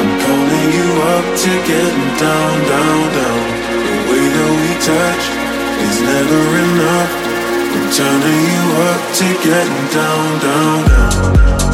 I'm calling you up to getting down, down, down. The way that we touch is never enough. I'm turning you up to getting down, down, down.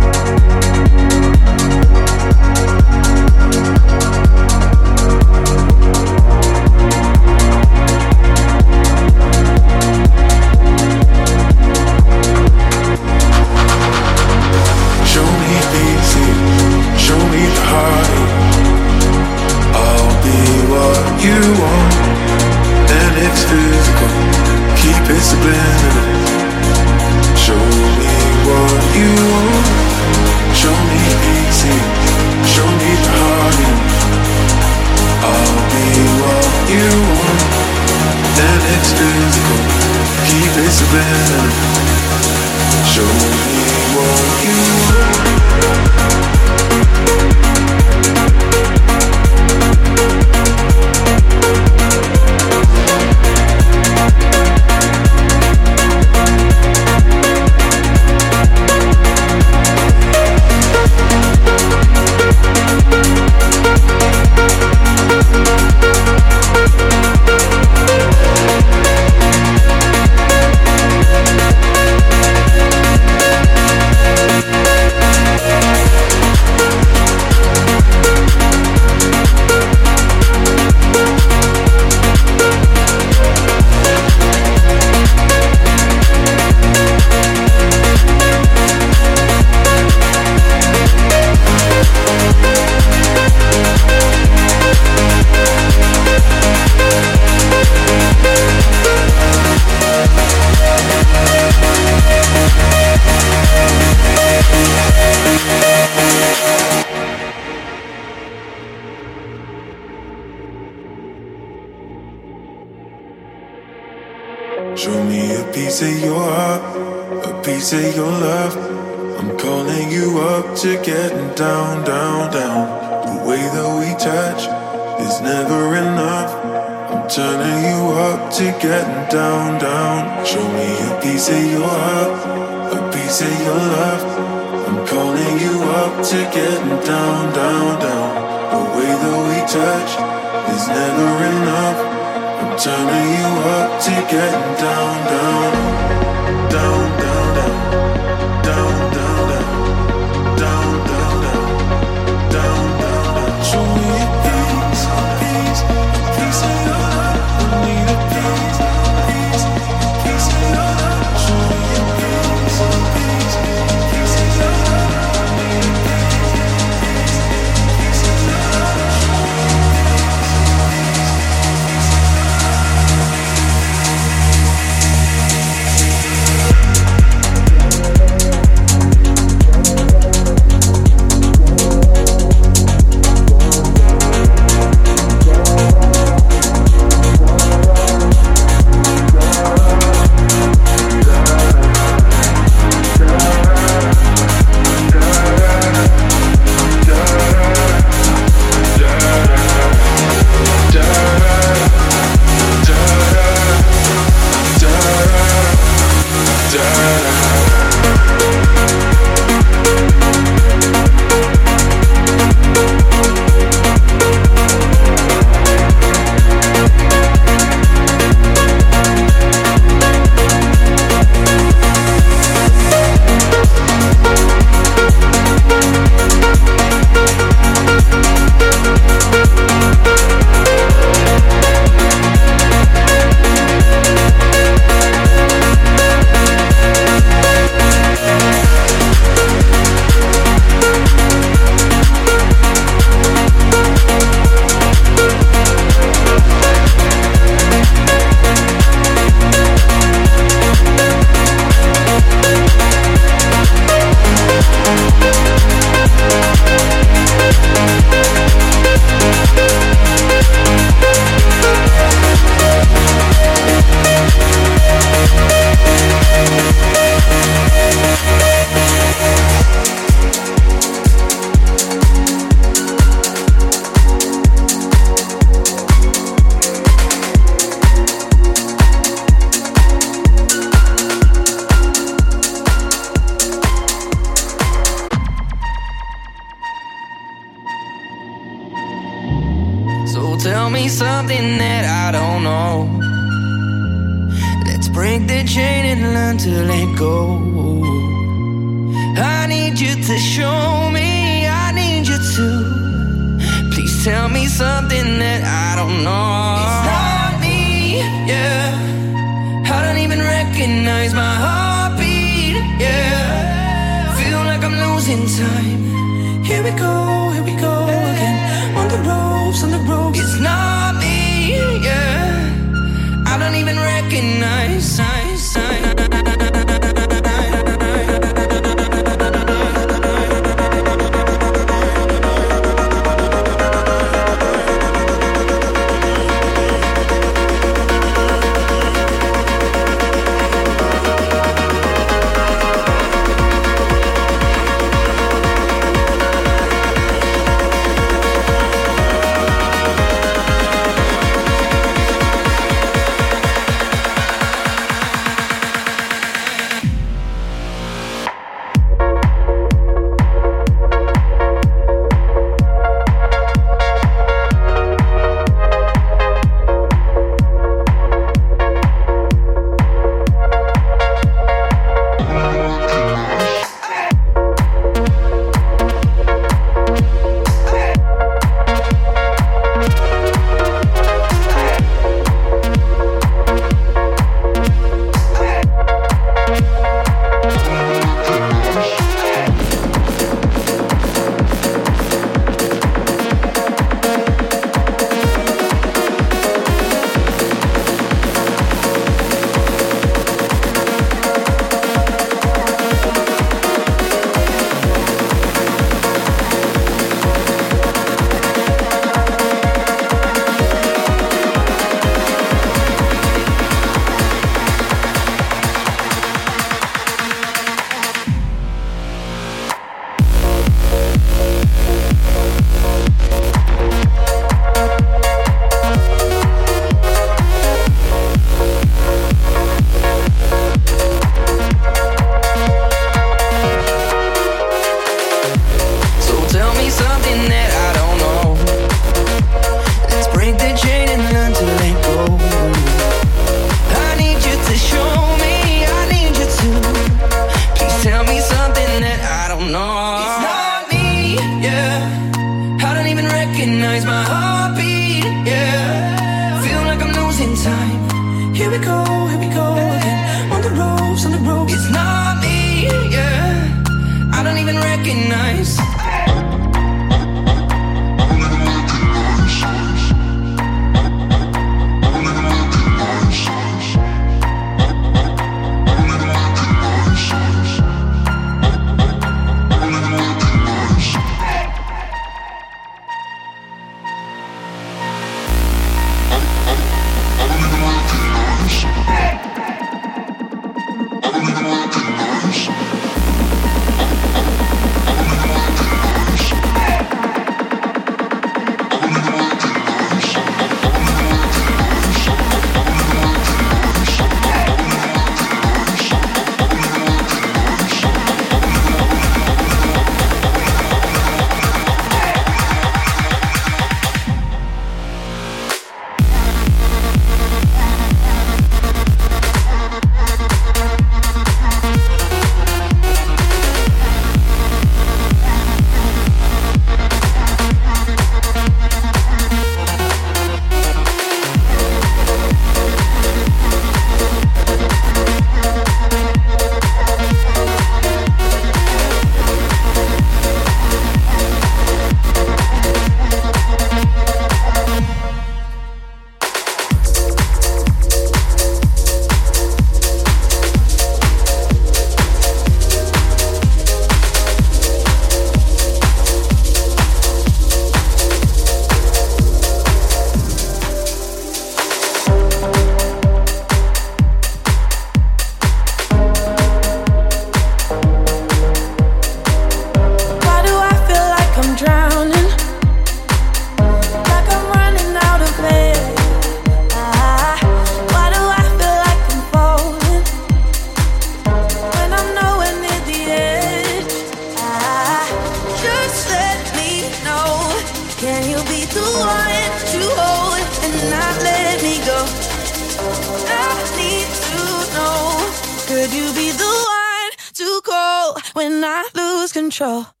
control.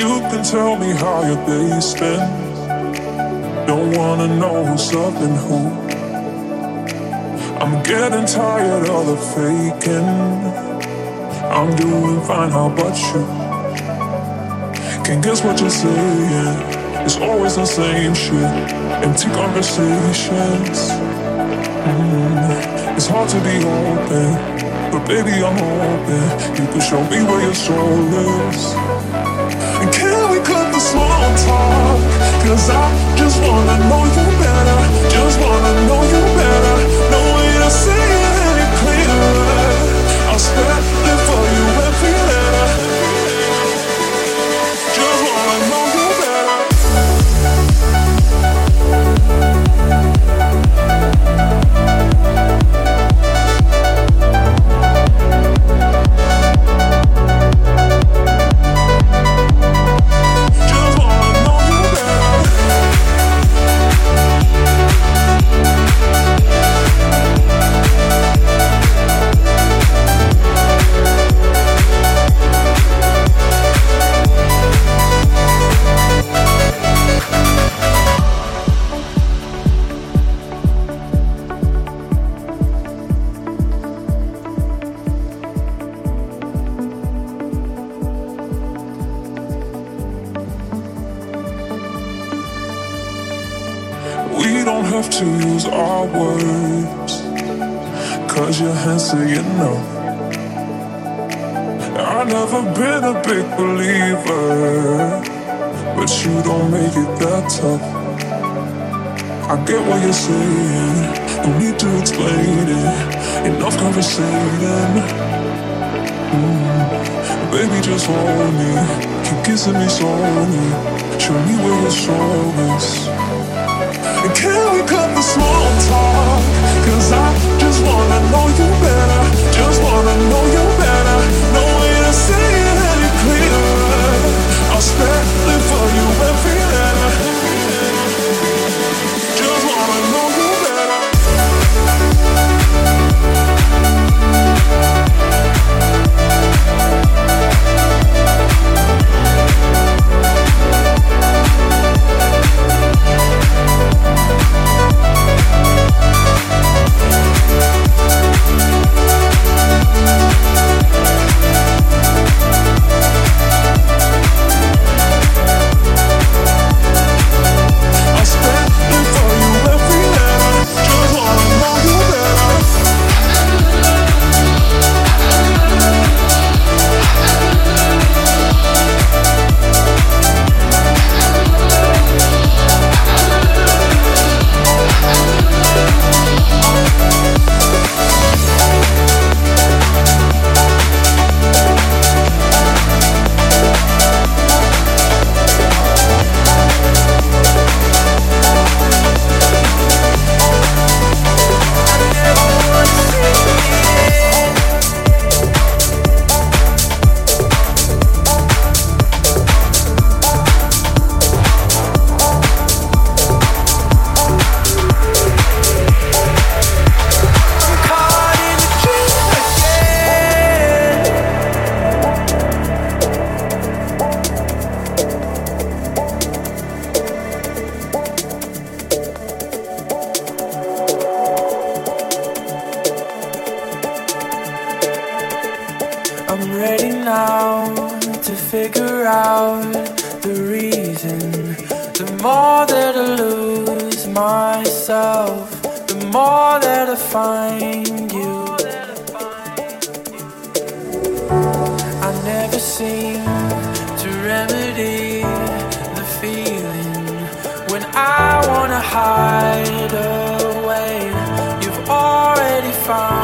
You can tell me how your day's been. Don't wanna know who's loving who. I'm getting tired of the faking. I'm doing fine, how about you? Can't guess what you're saying. It's always the same shit. Empty conversations. Mm, It's hard to be open, but baby, I'm open. You can show me where your soul is. Small talk? Cause I just wanna know you better. Just wanna know you better. No way to say it any clearer. I'll spend it for you big believer. But you don't make it that tough. I get what you're saying. Don't need to explain it. Enough conversating. Mm. Baby, just hold me. Keep kissing me slowly. Show me where your soul is. And can we cut the small talk? Cause I just wanna know you better. Just wanna know you better. No The more that I lose myself, the more that I find you. I never seem to remedy the feeling when I wanna hide away. You've already found.